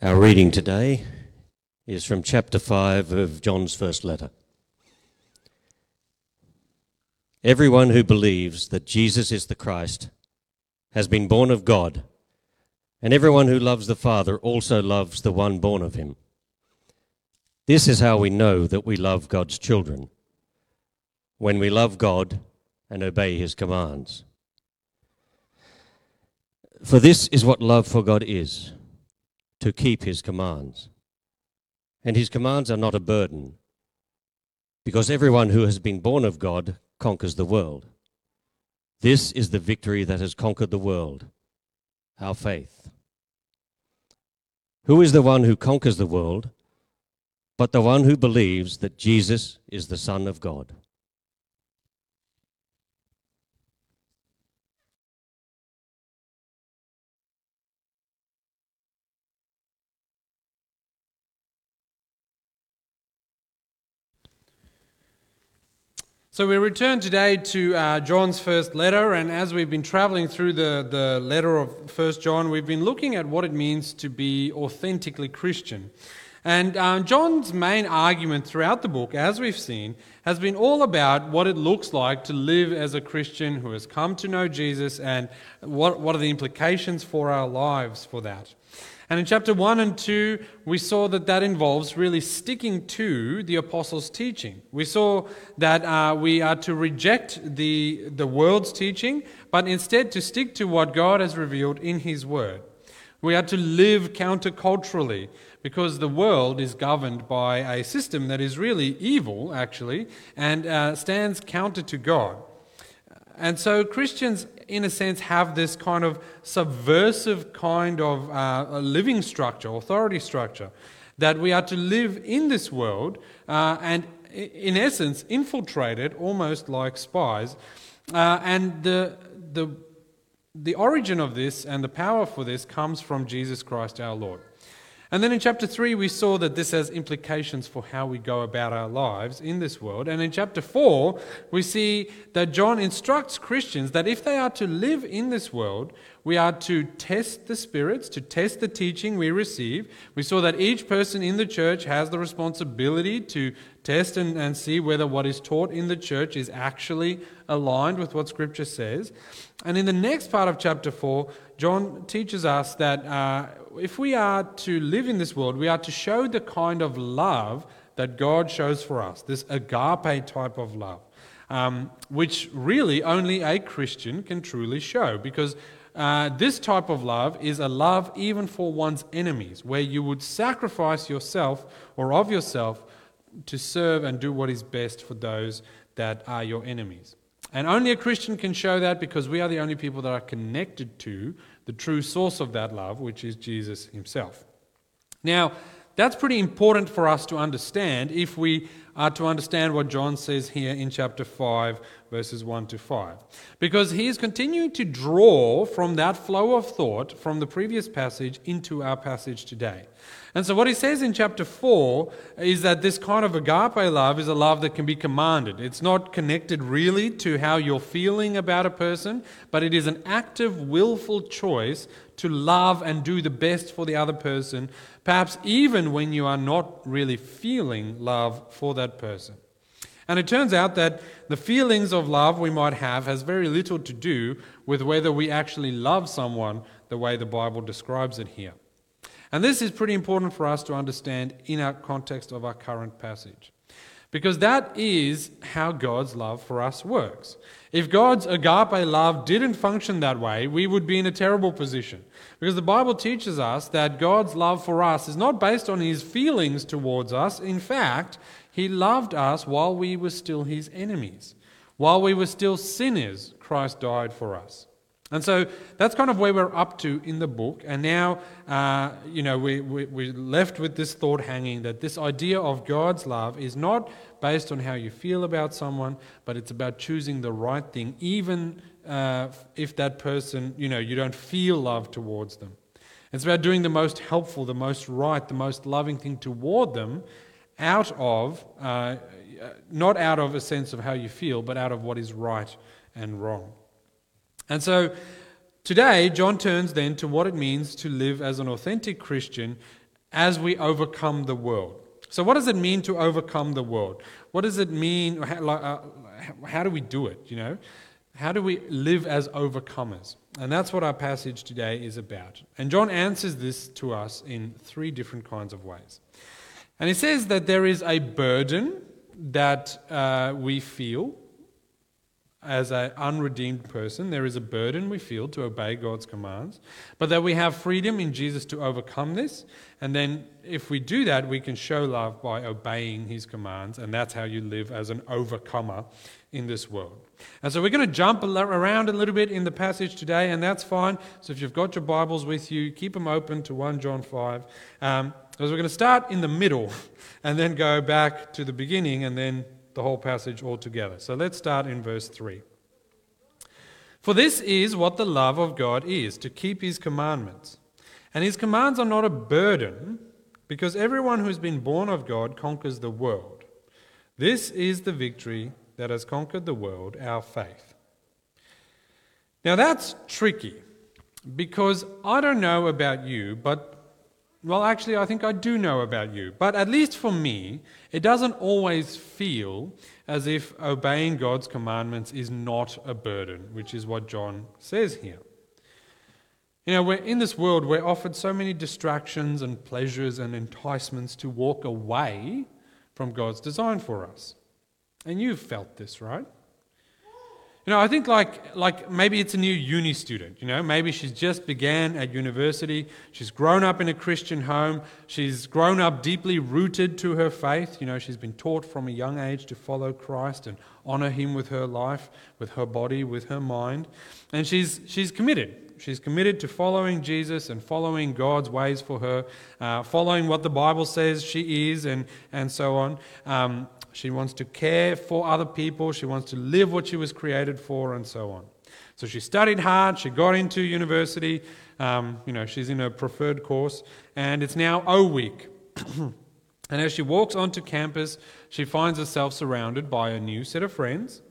Our reading today is from chapter 5 of John's first letter. Everyone who believes that Jesus is the Christ has been born of God, and everyone who loves the Father also loves the one born of him. This is how we know that we love God's children, when we love God and obey his commands. For this is what love for God is to keep his commands. And his commands are not a burden, because everyone who has been born of God conquers the world. This is the victory that has conquered the world, our faith. Who is the one who conquers the world but the one who believes that Jesus is the Son of God? So we return today to uh, John's first letter, and as we've been traveling through the, the letter of First John, we've been looking at what it means to be authentically Christian. And um, John's main argument throughout the book, as we've seen, has been all about what it looks like to live as a Christian who has come to know Jesus and what, what are the implications for our lives for that. And in chapter 1 and 2, we saw that that involves really sticking to the apostles' teaching. We saw that uh, we are to reject the, the world's teaching, but instead to stick to what God has revealed in His Word. We are to live counterculturally because the world is governed by a system that is really evil, actually, and uh, stands counter to God. And so Christians in a sense, have this kind of subversive kind of uh, living structure, authority structure, that we are to live in this world uh, and, in essence, infiltrate it almost like spies. Uh, and the, the, the origin of this and the power for this comes from Jesus Christ our Lord. And then in chapter 3, we saw that this has implications for how we go about our lives in this world. And in chapter 4, we see that John instructs Christians that if they are to live in this world, we are to test the spirits, to test the teaching we receive. We saw that each person in the church has the responsibility to test and, and see whether what is taught in the church is actually aligned with what Scripture says. And in the next part of chapter 4, John teaches us that uh, if we are to live in this world, we are to show the kind of love that God shows for us, this agape type of love, um, which really only a Christian can truly show. Because uh, this type of love is a love even for one's enemies, where you would sacrifice yourself or of yourself to serve and do what is best for those that are your enemies. And only a Christian can show that because we are the only people that are connected to the true source of that love, which is Jesus himself. Now, that's pretty important for us to understand if we are to understand what John says here in chapter 5, verses 1 to 5. Because he is continuing to draw from that flow of thought from the previous passage into our passage today. And so, what he says in chapter 4 is that this kind of agape love is a love that can be commanded. It's not connected really to how you're feeling about a person, but it is an active, willful choice to love and do the best for the other person, perhaps even when you are not really feeling love for that person. And it turns out that the feelings of love we might have has very little to do with whether we actually love someone the way the Bible describes it here. And this is pretty important for us to understand in our context of our current passage. Because that is how God's love for us works. If God's agape love didn't function that way, we would be in a terrible position. Because the Bible teaches us that God's love for us is not based on his feelings towards us. In fact, he loved us while we were still his enemies. While we were still sinners, Christ died for us. And so that's kind of where we're up to in the book. And now, uh, you know, we, we, we're left with this thought hanging that this idea of God's love is not based on how you feel about someone, but it's about choosing the right thing, even uh, if that person, you know, you don't feel love towards them. It's about doing the most helpful, the most right, the most loving thing toward them out of, uh, not out of a sense of how you feel, but out of what is right and wrong. And so today, John turns then to what it means to live as an authentic Christian as we overcome the world. So, what does it mean to overcome the world? What does it mean? How, uh, how do we do it? You know, how do we live as overcomers? And that's what our passage today is about. And John answers this to us in three different kinds of ways. And he says that there is a burden that uh, we feel as an unredeemed person. There is a burden we feel to obey God's commands, but that we have freedom in Jesus to overcome this. And then, if we do that, we can show love by obeying his commands. And that's how you live as an overcomer in this world. And so we're going to jump around a little bit in the passage today, and that's fine. So if you've got your Bibles with you, keep them open to 1 John 5. Um, because we're going to start in the middle and then go back to the beginning and then the whole passage all together. So let's start in verse 3. For this is what the love of God is to keep his commandments. And his commands are not a burden, because everyone who has been born of God conquers the world. This is the victory that has conquered the world, our faith. Now that's tricky because I don't know about you, but well, actually, I think I do know about you. But at least for me, it doesn't always feel as if obeying God's commandments is not a burden, which is what John says here. You know, we're in this world, we're offered so many distractions and pleasures and enticements to walk away from God's design for us. And you've felt this, right? You know, I think like, like maybe it's a new uni student, you know, maybe she's just began at university, she's grown up in a Christian home, she's grown up deeply rooted to her faith, you know, she's been taught from a young age to follow Christ and honor him with her life, with her body, with her mind, and she's, she's committed. She's committed to following Jesus and following God's ways for her, uh, following what the Bible says she is, and, and so on. Um, she wants to care for other people. She wants to live what she was created for, and so on. So she studied hard. She got into university. Um, you know, she's in her preferred course, and it's now O week. and as she walks onto campus, she finds herself surrounded by a new set of friends,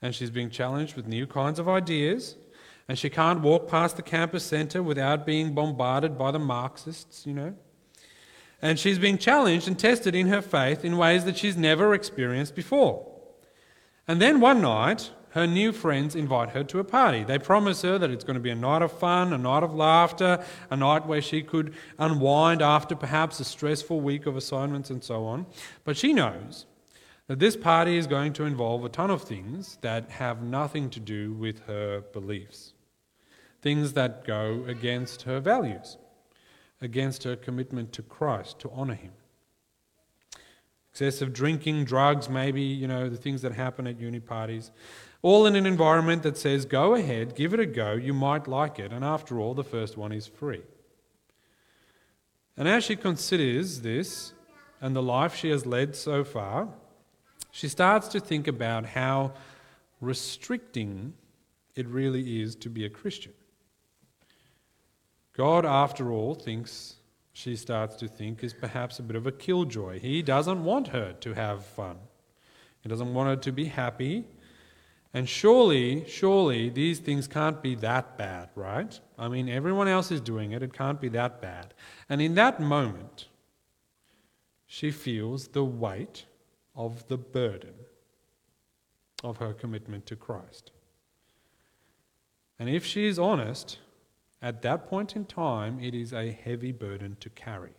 and she's being challenged with new kinds of ideas. And she can't walk past the campus center without being bombarded by the Marxists, you know. And she's being challenged and tested in her faith in ways that she's never experienced before. And then one night, her new friends invite her to a party. They promise her that it's going to be a night of fun, a night of laughter, a night where she could unwind after perhaps a stressful week of assignments and so on. But she knows that this party is going to involve a ton of things that have nothing to do with her beliefs, things that go against her values against her commitment to Christ, to honor him. Excessive drinking, drugs, maybe, you know, the things that happen at uni parties. All in an environment that says, go ahead, give it a go, you might like it, and after all, the first one is free. And as she considers this and the life she has led so far, she starts to think about how restricting it really is to be a Christian. God, after all, thinks, she starts to think, is perhaps a bit of a killjoy. He doesn't want her to have fun, he doesn't want her to be happy. And surely, surely, these things can't be that bad, right? I mean, everyone else is doing it, it can't be that bad. And in that moment, she feels the weight of the burden of her commitment to Christ. And if she is honest, at that point in time, it is a heavy burden to carry.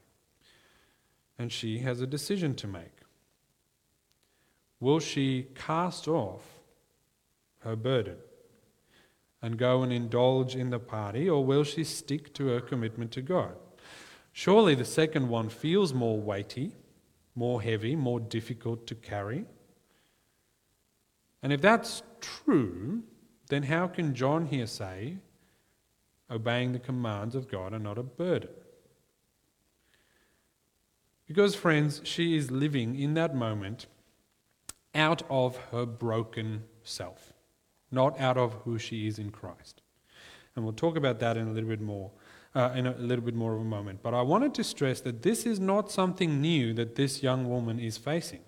And she has a decision to make. Will she cast off her burden and go and indulge in the party, or will she stick to her commitment to God? Surely the second one feels more weighty, more heavy, more difficult to carry. And if that's true, then how can John here say obeying the commands of God are not a burden. Because, friends, she is living in that moment out of her broken self, not out of who she is in Christ. And we'll talk about that in a little bit more. Uh, in a little bit more of a moment. But I wanted to stress that this is not something new that this young woman is facing.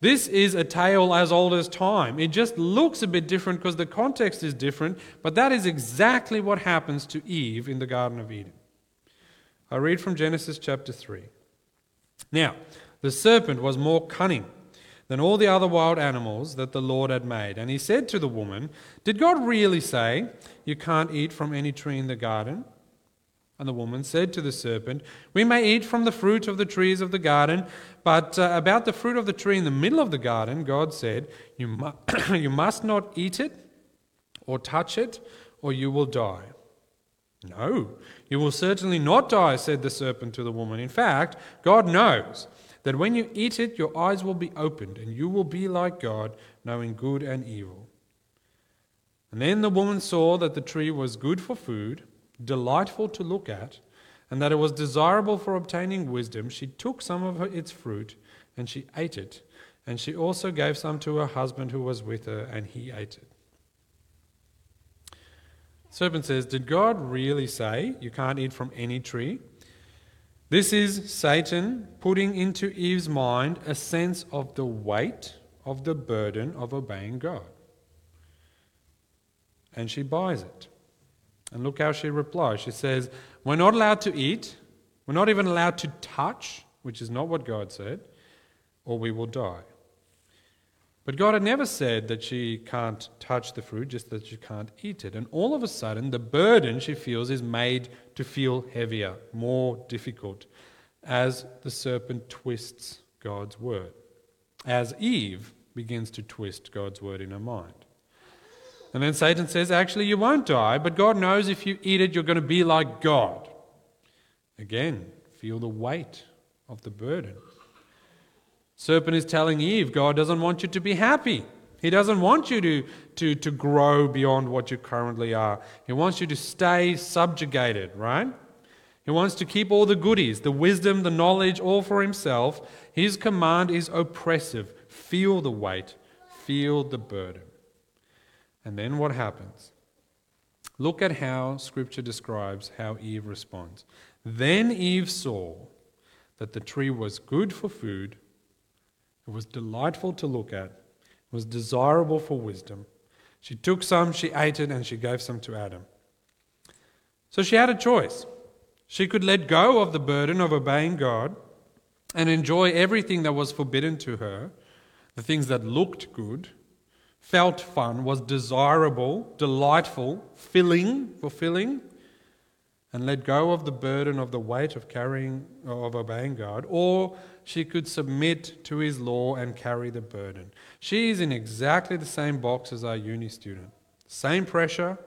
This is a tale as old as time. It just looks a bit different because the context is different, but that is exactly what happens to Eve in the Garden of Eden. I read from Genesis chapter 3. Now, the serpent was more cunning than all the other wild animals that the Lord had made. And he said to the woman, Did God really say, You can't eat from any tree in the garden? And the woman said to the serpent, We may eat from the fruit of the trees of the garden, but uh, about the fruit of the tree in the middle of the garden, God said, you, mu- you must not eat it or touch it, or you will die. No, you will certainly not die, said the serpent to the woman. In fact, God knows that when you eat it, your eyes will be opened, and you will be like God, knowing good and evil. And then the woman saw that the tree was good for food delightful to look at, and that it was desirable for obtaining wisdom, she took some of its fruit and she ate it. And she also gave some to her husband who was with her, and he ate it. Serpent says, Did God really say you can't eat from any tree? This is Satan putting into Eve's mind a sense of the weight of the burden of obeying God. And she buys it. And look how she replies. She says, We're not allowed to eat, we're not even allowed to touch, which is not what God said, or we will die. But God had never said that she can't touch the fruit, just that she can't eat it. And all of a sudden, the burden she feels is made to feel heavier, more difficult, as the serpent twists God's word, as Eve begins to twist God's word in her mind. And then Satan says, Actually, you won't die, but God knows if you eat it, you're going to be like God. Again, feel the weight of the burden. Serpent is telling Eve, God doesn't want you to be happy. He doesn't want you to, to, to grow beyond what you currently are. He wants you to stay subjugated, right? He wants to keep all the goodies, the wisdom, the knowledge, all for himself. His command is oppressive. Feel the weight, feel the burden. And then what happens? Look at how Scripture describes how Eve responds. Then Eve saw that the tree was good for food, it was delightful to look at, it was desirable for wisdom. She took some, she ate it, and she gave some to Adam. So she had a choice. She could let go of the burden of obeying God and enjoy everything that was forbidden to her, the things that looked good, felt fun, was desirable, delightful, filling, fulfilling, and let go of the burden of the weight of carrying of obeying God, or she could submit to his law and carry the burden. She is in exactly the same box as our uni student. Same pressure,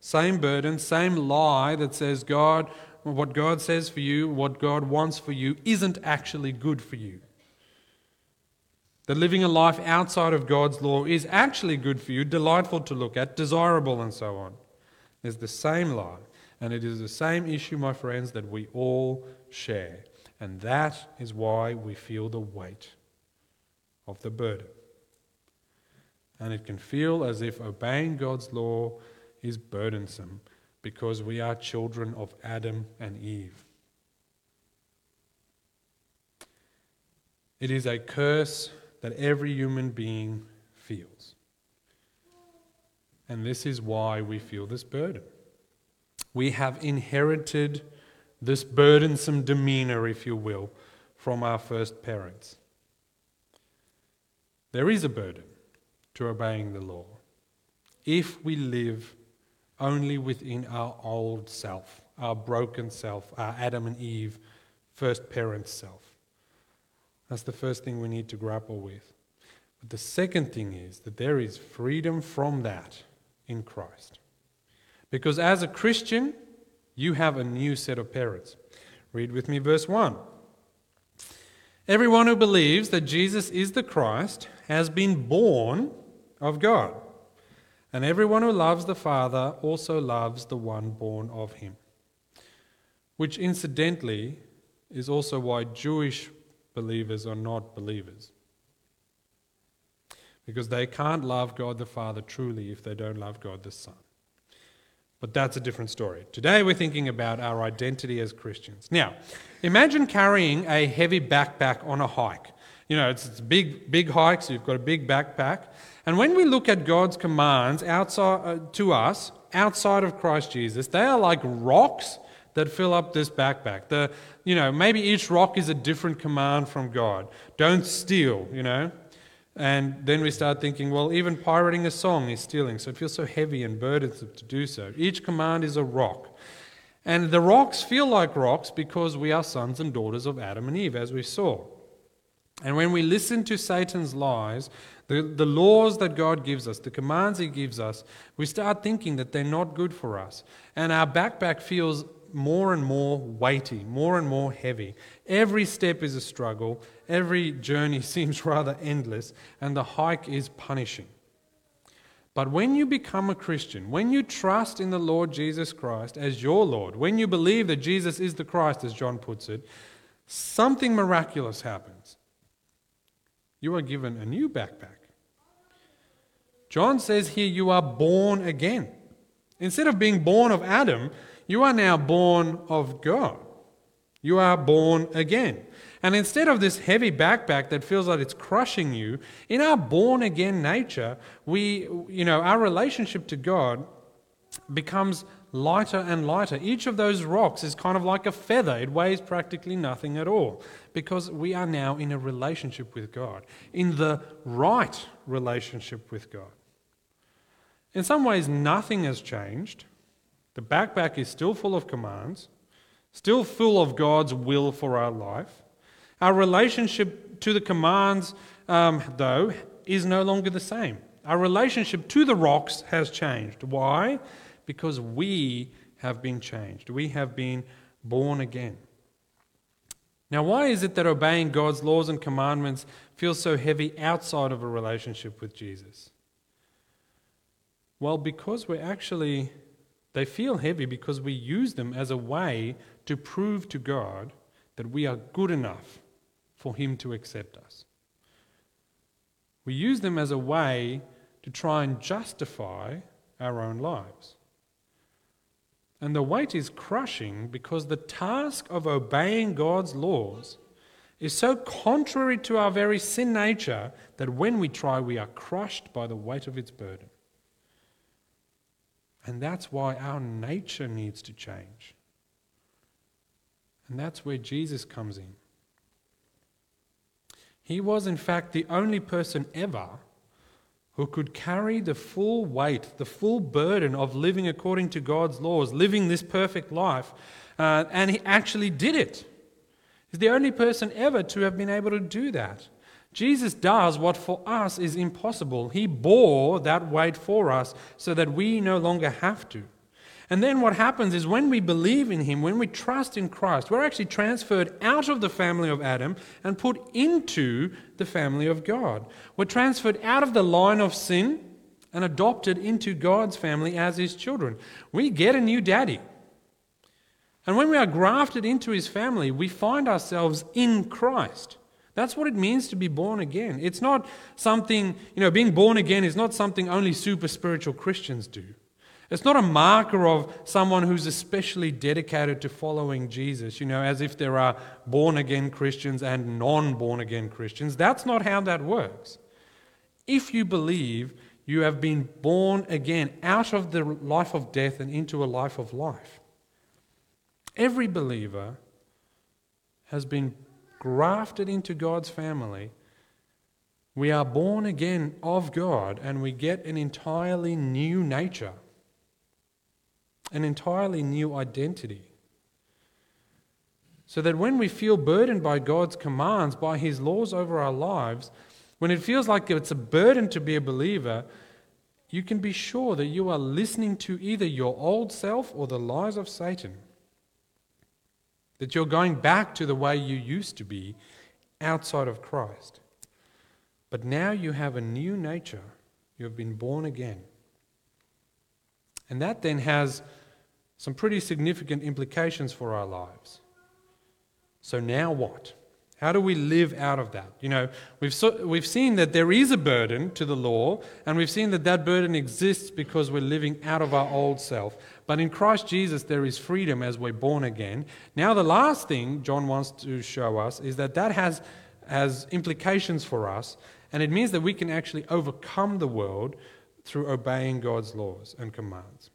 same burden, same lie that says God what God says for you, what God wants for you isn't actually good for you that living a life outside of God's law is actually good for you, delightful to look at, desirable, and so on. There's the same lie. And it is the same issue, my friends, that we all share. And that is why we feel the weight of the burden. And it can feel as if obeying God's law is burdensome because we are children of Adam and Eve. It is a curse that every human being feels. And this is why we feel this burden. We have inherited this burdensome demeanor, if you will, from our first parents. There is a burden to obeying the law if we live only within our old self, our broken self, our Adam and Eve first parents' self. That's the first thing we need to grapple with. But the second thing is that there is freedom from that in Christ. Because as a Christian, you have a new set of parents. Read with me verse 1. Everyone who believes that Jesus is the Christ has been born of God. And everyone who loves the Father also loves the one born of him. Which, incidentally, is also why Jewish believers are not believers. Because they can't love God the Father truly if they don't love God the Son. But that's a different story. Today we're thinking about our identity as Christians. Now, imagine carrying a heavy backpack on a hike. You know, it's, it's big, big hike, so you've got a big backpack. And when we look at God's commands outside uh, to us, outside of Christ Jesus, they are like rocks that fill up this backpack. The, you know, maybe each rock is a different command from God. Don't steal, you know. And then we start thinking, well, even pirating a song is stealing, so it feels so heavy and burdensome to do so. Each command is a rock. And the rocks feel like rocks because we are sons and daughters of Adam and Eve, as we saw. And when we listen to Satan's lies, the, the laws that God gives us, the commands He gives us, we start thinking that they're not good for us. And our backpack feels more and more weighty, more and more heavy. Every step is a struggle, every journey seems rather endless, and the hike is punishing. But when you become a Christian, when you trust in the Lord Jesus Christ as your Lord, when you believe that Jesus is the Christ, as John puts it, something miraculous happens. You are given a new backpack. John says here, you are born again. Instead of being born of Adam, you are now born of God. You are born again. And instead of this heavy backpack that feels like it's crushing you, in our born again nature, we, you know, our relationship to God becomes lighter and lighter. Each of those rocks is kind of like a feather, it weighs practically nothing at all because we are now in a relationship with God, in the right relationship with God. In some ways, nothing has changed. The backpack is still full of commands, still full of God's will for our life. Our relationship to the commands, um, though, is no longer the same. Our relationship to the rocks has changed. Why? Because we have been changed. We have been born again. Now, why is it that obeying God's laws and commandments feels so heavy outside of a relationship with Jesus? Well, because we're actually, they feel heavy because we use them as a way to prove to God that we are good enough for Him to accept us. We use them as a way to try and justify our own lives. And the weight is crushing because the task of obeying God's laws is so contrary to our very sin nature that when we try, we are crushed by the weight of its burden. And that's why our nature needs to change. And that's where Jesus comes in. He was, in fact, the only person ever who could carry the full weight, the full burden of living according to God's laws, living this perfect life. Uh, and he actually did it. He's the only person ever to have been able to do that. Jesus does what for us is impossible. He bore that weight for us so that we no longer have to. And then what happens is when we believe in Him, when we trust in Christ, we're actually transferred out of the family of Adam and put into the family of God. We're transferred out of the line of sin and adopted into God's family as His children. We get a new daddy. And when we are grafted into His family, we find ourselves in Christ. That's what it means to be born again. It's not something, you know, being born again is not something only super spiritual Christians do. It's not a marker of someone who's especially dedicated to following Jesus, you know, as if there are born again Christians and non born again Christians. That's not how that works. If you believe, you have been born again out of the life of death and into a life of life. Every believer has been grafted into God's family. We are born again of God and we get an entirely new nature an entirely new identity. So that when we feel burdened by God's commands, by His laws over our lives, when it feels like it's a burden to be a believer, you can be sure that you are listening to either your old self or the lies of Satan. That you're going back to the way you used to be outside of Christ. But now you have a new nature. You have been born again. And that then has some pretty significant implications for our lives. So, now what? How do we live out of that? You know, we've, so, we've seen that there is a burden to the law, and we've seen that that burden exists because we're living out of our old self. But in Christ Jesus, there is freedom as we're born again. Now, the last thing John wants to show us is that that has, has implications for us, and it means that we can actually overcome the world through obeying God's laws and commands.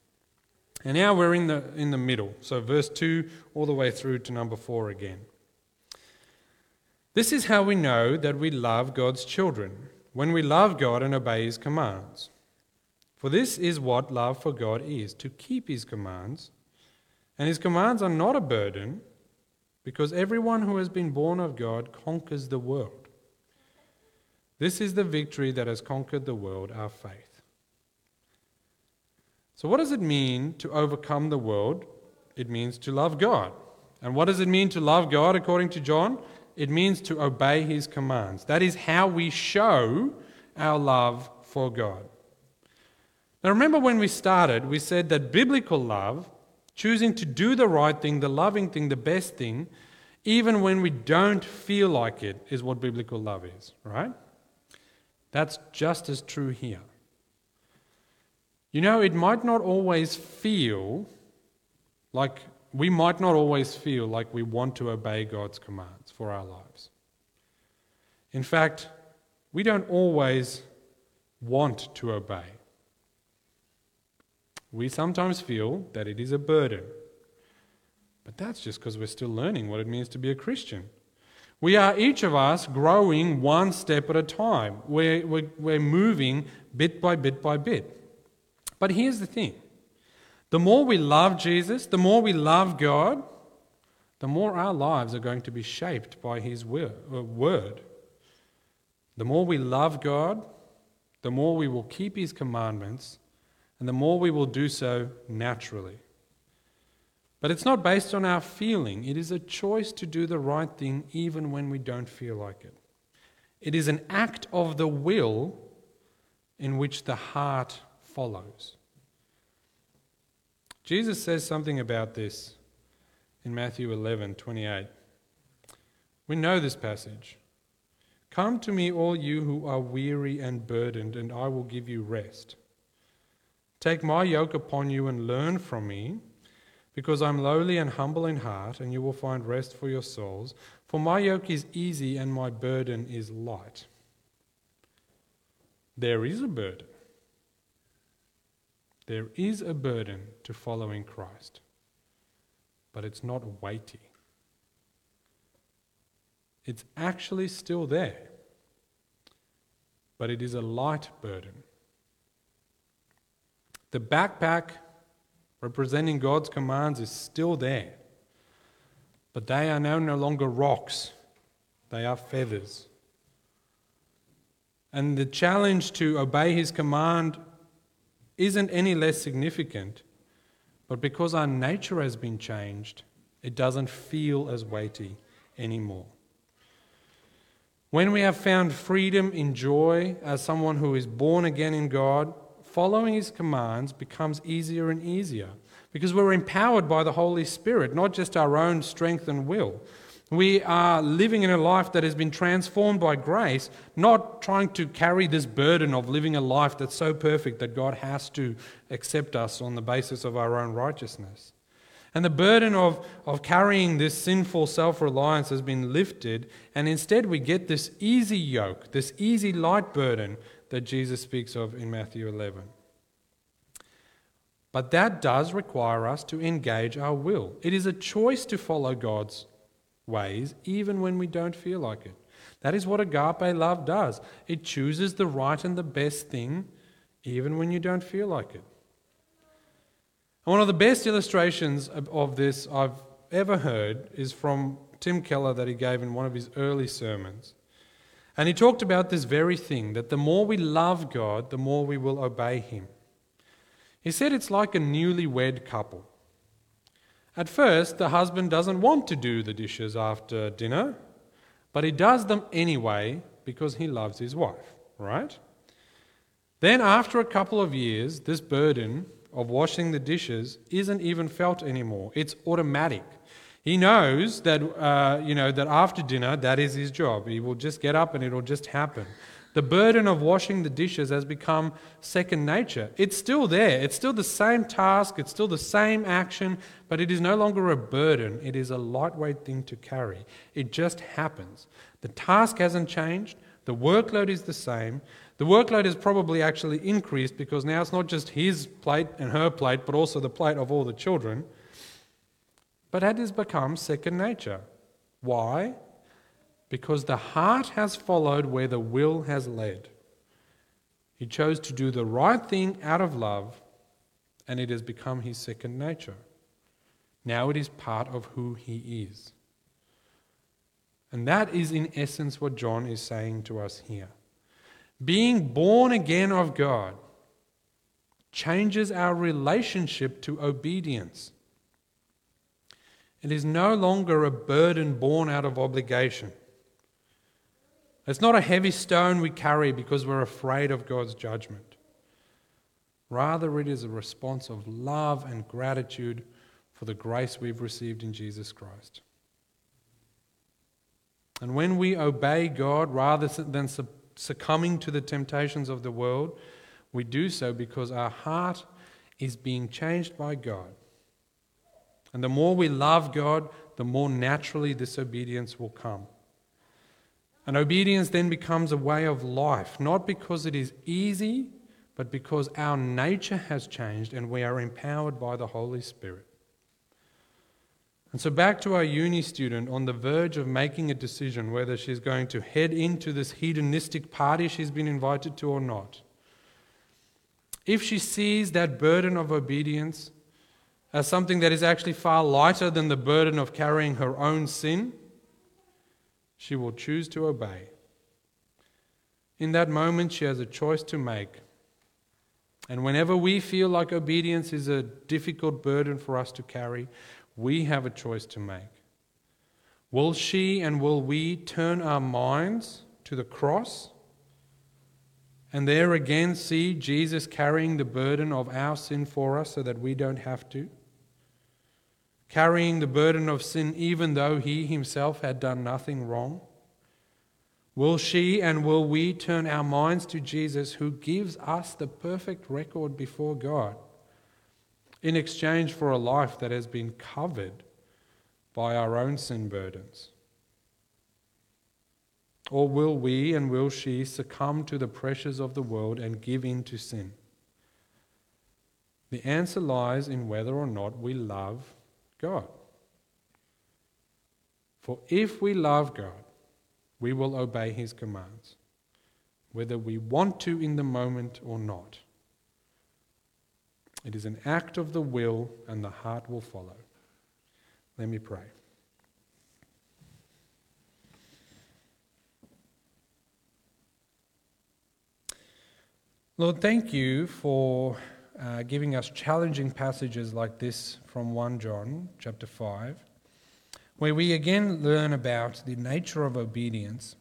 And now we're in the, in the middle. So, verse 2 all the way through to number 4 again. This is how we know that we love God's children, when we love God and obey His commands. For this is what love for God is to keep His commands. And His commands are not a burden, because everyone who has been born of God conquers the world. This is the victory that has conquered the world, our faith. So, what does it mean to overcome the world? It means to love God. And what does it mean to love God according to John? It means to obey his commands. That is how we show our love for God. Now, remember when we started, we said that biblical love, choosing to do the right thing, the loving thing, the best thing, even when we don't feel like it, is what biblical love is, right? That's just as true here. You know, it might not always feel like we might not always feel like we want to obey God's commands for our lives. In fact, we don't always want to obey. We sometimes feel that it is a burden. But that's just because we're still learning what it means to be a Christian. We are each of us growing one step at a time. We're, we're, we're moving bit by bit by bit. But here's the thing the more we love Jesus, the more we love God, the more our lives are going to be shaped by His uh, word. The more we love God, the more we will keep His commandments, and the more we will do so naturally. But it's not based on our feeling, it is a choice to do the right thing even when we don't feel like it. It is an act of the will in which the heart follows. Jesus says something about this in Matthew 11 28. We know this passage. Come to me, all you who are weary and burdened, and I will give you rest. Take my yoke upon you and learn from me, because I'm lowly and humble in heart, and you will find rest for your souls. For my yoke is easy and my burden is light. There is a burden. There is a burden to following Christ, but it's not weighty. It's actually still there, but it is a light burden. The backpack representing God's commands is still there, but they are now no longer rocks, they are feathers. And the challenge to obey his command isn't any less significant, but because our nature has been changed, it doesn't feel as weighty anymore. When we have found freedom in joy as someone who is born again in God, following His commands becomes easier and easier because we're empowered by the Holy Spirit, not just our own strength and will. We are living in a life that has been transformed by grace, not trying to carry this burden of living a life that's so perfect that God has to accept us on the basis of our own righteousness. And the burden of, of carrying this sinful self reliance has been lifted, and instead we get this easy yoke, this easy light burden that Jesus speaks of in Matthew 11. But that does require us to engage our will. It is a choice to follow God's ways, even when we don't feel like it. That is what agape love does. It chooses the right and the best thing, even when you don't feel like it. And one of the best illustrations of this I've ever heard is from Tim Keller that he gave in one of his early sermons. And he talked about this very thing that the more we love God, the more we will obey Him. He said it's like a newlywed couple. At first, the husband doesn't want to do the dishes after dinner, but he does them anyway because he loves his wife, right? Then, after a couple of years, this burden of washing the dishes isn't even felt anymore. It's automatic. He knows that, uh, you know, that after dinner, that is his job. He will just get up and it'll just happen. The burden of washing the dishes has become second nature. It's still there. It's still the same task. It's still the same action, but it is no longer a burden. It is a lightweight thing to carry. It just happens. The task hasn't changed. The workload is the same. The workload has probably actually increased because now it's not just his plate and her plate, but also the plate of all the children. But that has become second nature. Why? Because the heart has followed where the will has led. He chose to do the right thing out of love, and it has become his second nature. Now it is part of who he is. And that is, in essence, what John is saying to us here. Being born again of God changes our relationship to obedience. It is no longer a burden born out of obligation. It's not a heavy stone we carry because we're afraid of God's judgment. Rather, it is a response of love and gratitude for the grace we've received in Jesus Christ. And when we obey God rather than succumbing to the temptations of the world, we do so because our heart is being changed by God. And the more we love God, the more naturally this obedience will come. And obedience then becomes a way of life, not because it is easy, but because our nature has changed and we are empowered by the Holy Spirit. And so, back to our uni student on the verge of making a decision whether she's going to head into this hedonistic party she's been invited to or not. If she sees that burden of obedience as something that is actually far lighter than the burden of carrying her own sin, she will choose to obey. In that moment, she has a choice to make. And whenever we feel like obedience is a difficult burden for us to carry, we have a choice to make. Will she and will we turn our minds to the cross and there again see Jesus carrying the burden of our sin for us so that we don't have to? Carrying the burden of sin even though he himself had done nothing wrong? Will she and will we turn our minds to Jesus who gives us the perfect record before God? in exchange for a life that has been covered by our own sin burdens? Or will we and will she succumb to the pressures of the world and give in to sin? The answer lies in whether or not we love God. For if we love God, we will obey his commands, whether we want to in the moment or not. It is an act of the will, and the heart will follow. Let me pray. Lord, thank you for uh, giving us challenging passages like this from 1 John chapter 5, where we again learn about the nature of obedience.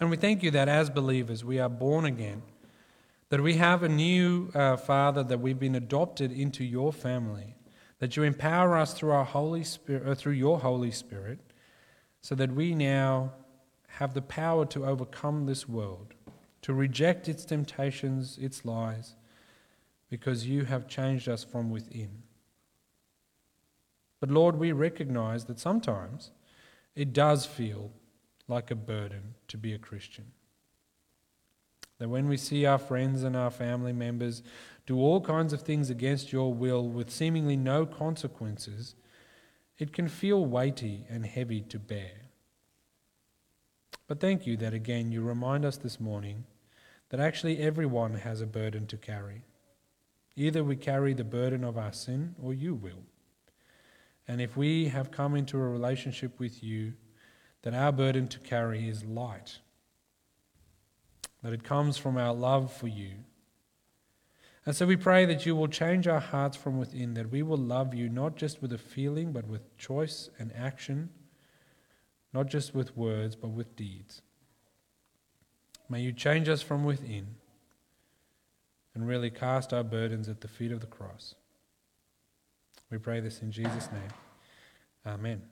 And we thank you that as believers we are born again that we have a new uh, Father, that we've been adopted into your family, that you empower us through our Holy Spirit, or uh, through your Holy Spirit, so that we now have the power to overcome this world, to reject its temptations, its lies, because you have changed us from within. But Lord, we recognize that sometimes it does feel like a burden to be a Christian. That when we see our friends and our family members do all kinds of things against your will with seemingly no consequences, it can feel weighty and heavy to bear. But thank you that again you remind us this morning that actually everyone has a burden to carry. Either we carry the burden of our sin or you will. And if we have come into a relationship with you, that our burden to carry is light that it comes from our love for you. And so we pray that you will change our hearts from within, that we will love you not just with a feeling, but with choice and action, not just with words, but with deeds. May you change us from within and really cast our burdens at the feet of the cross. We pray this in Jesus' name. Amen.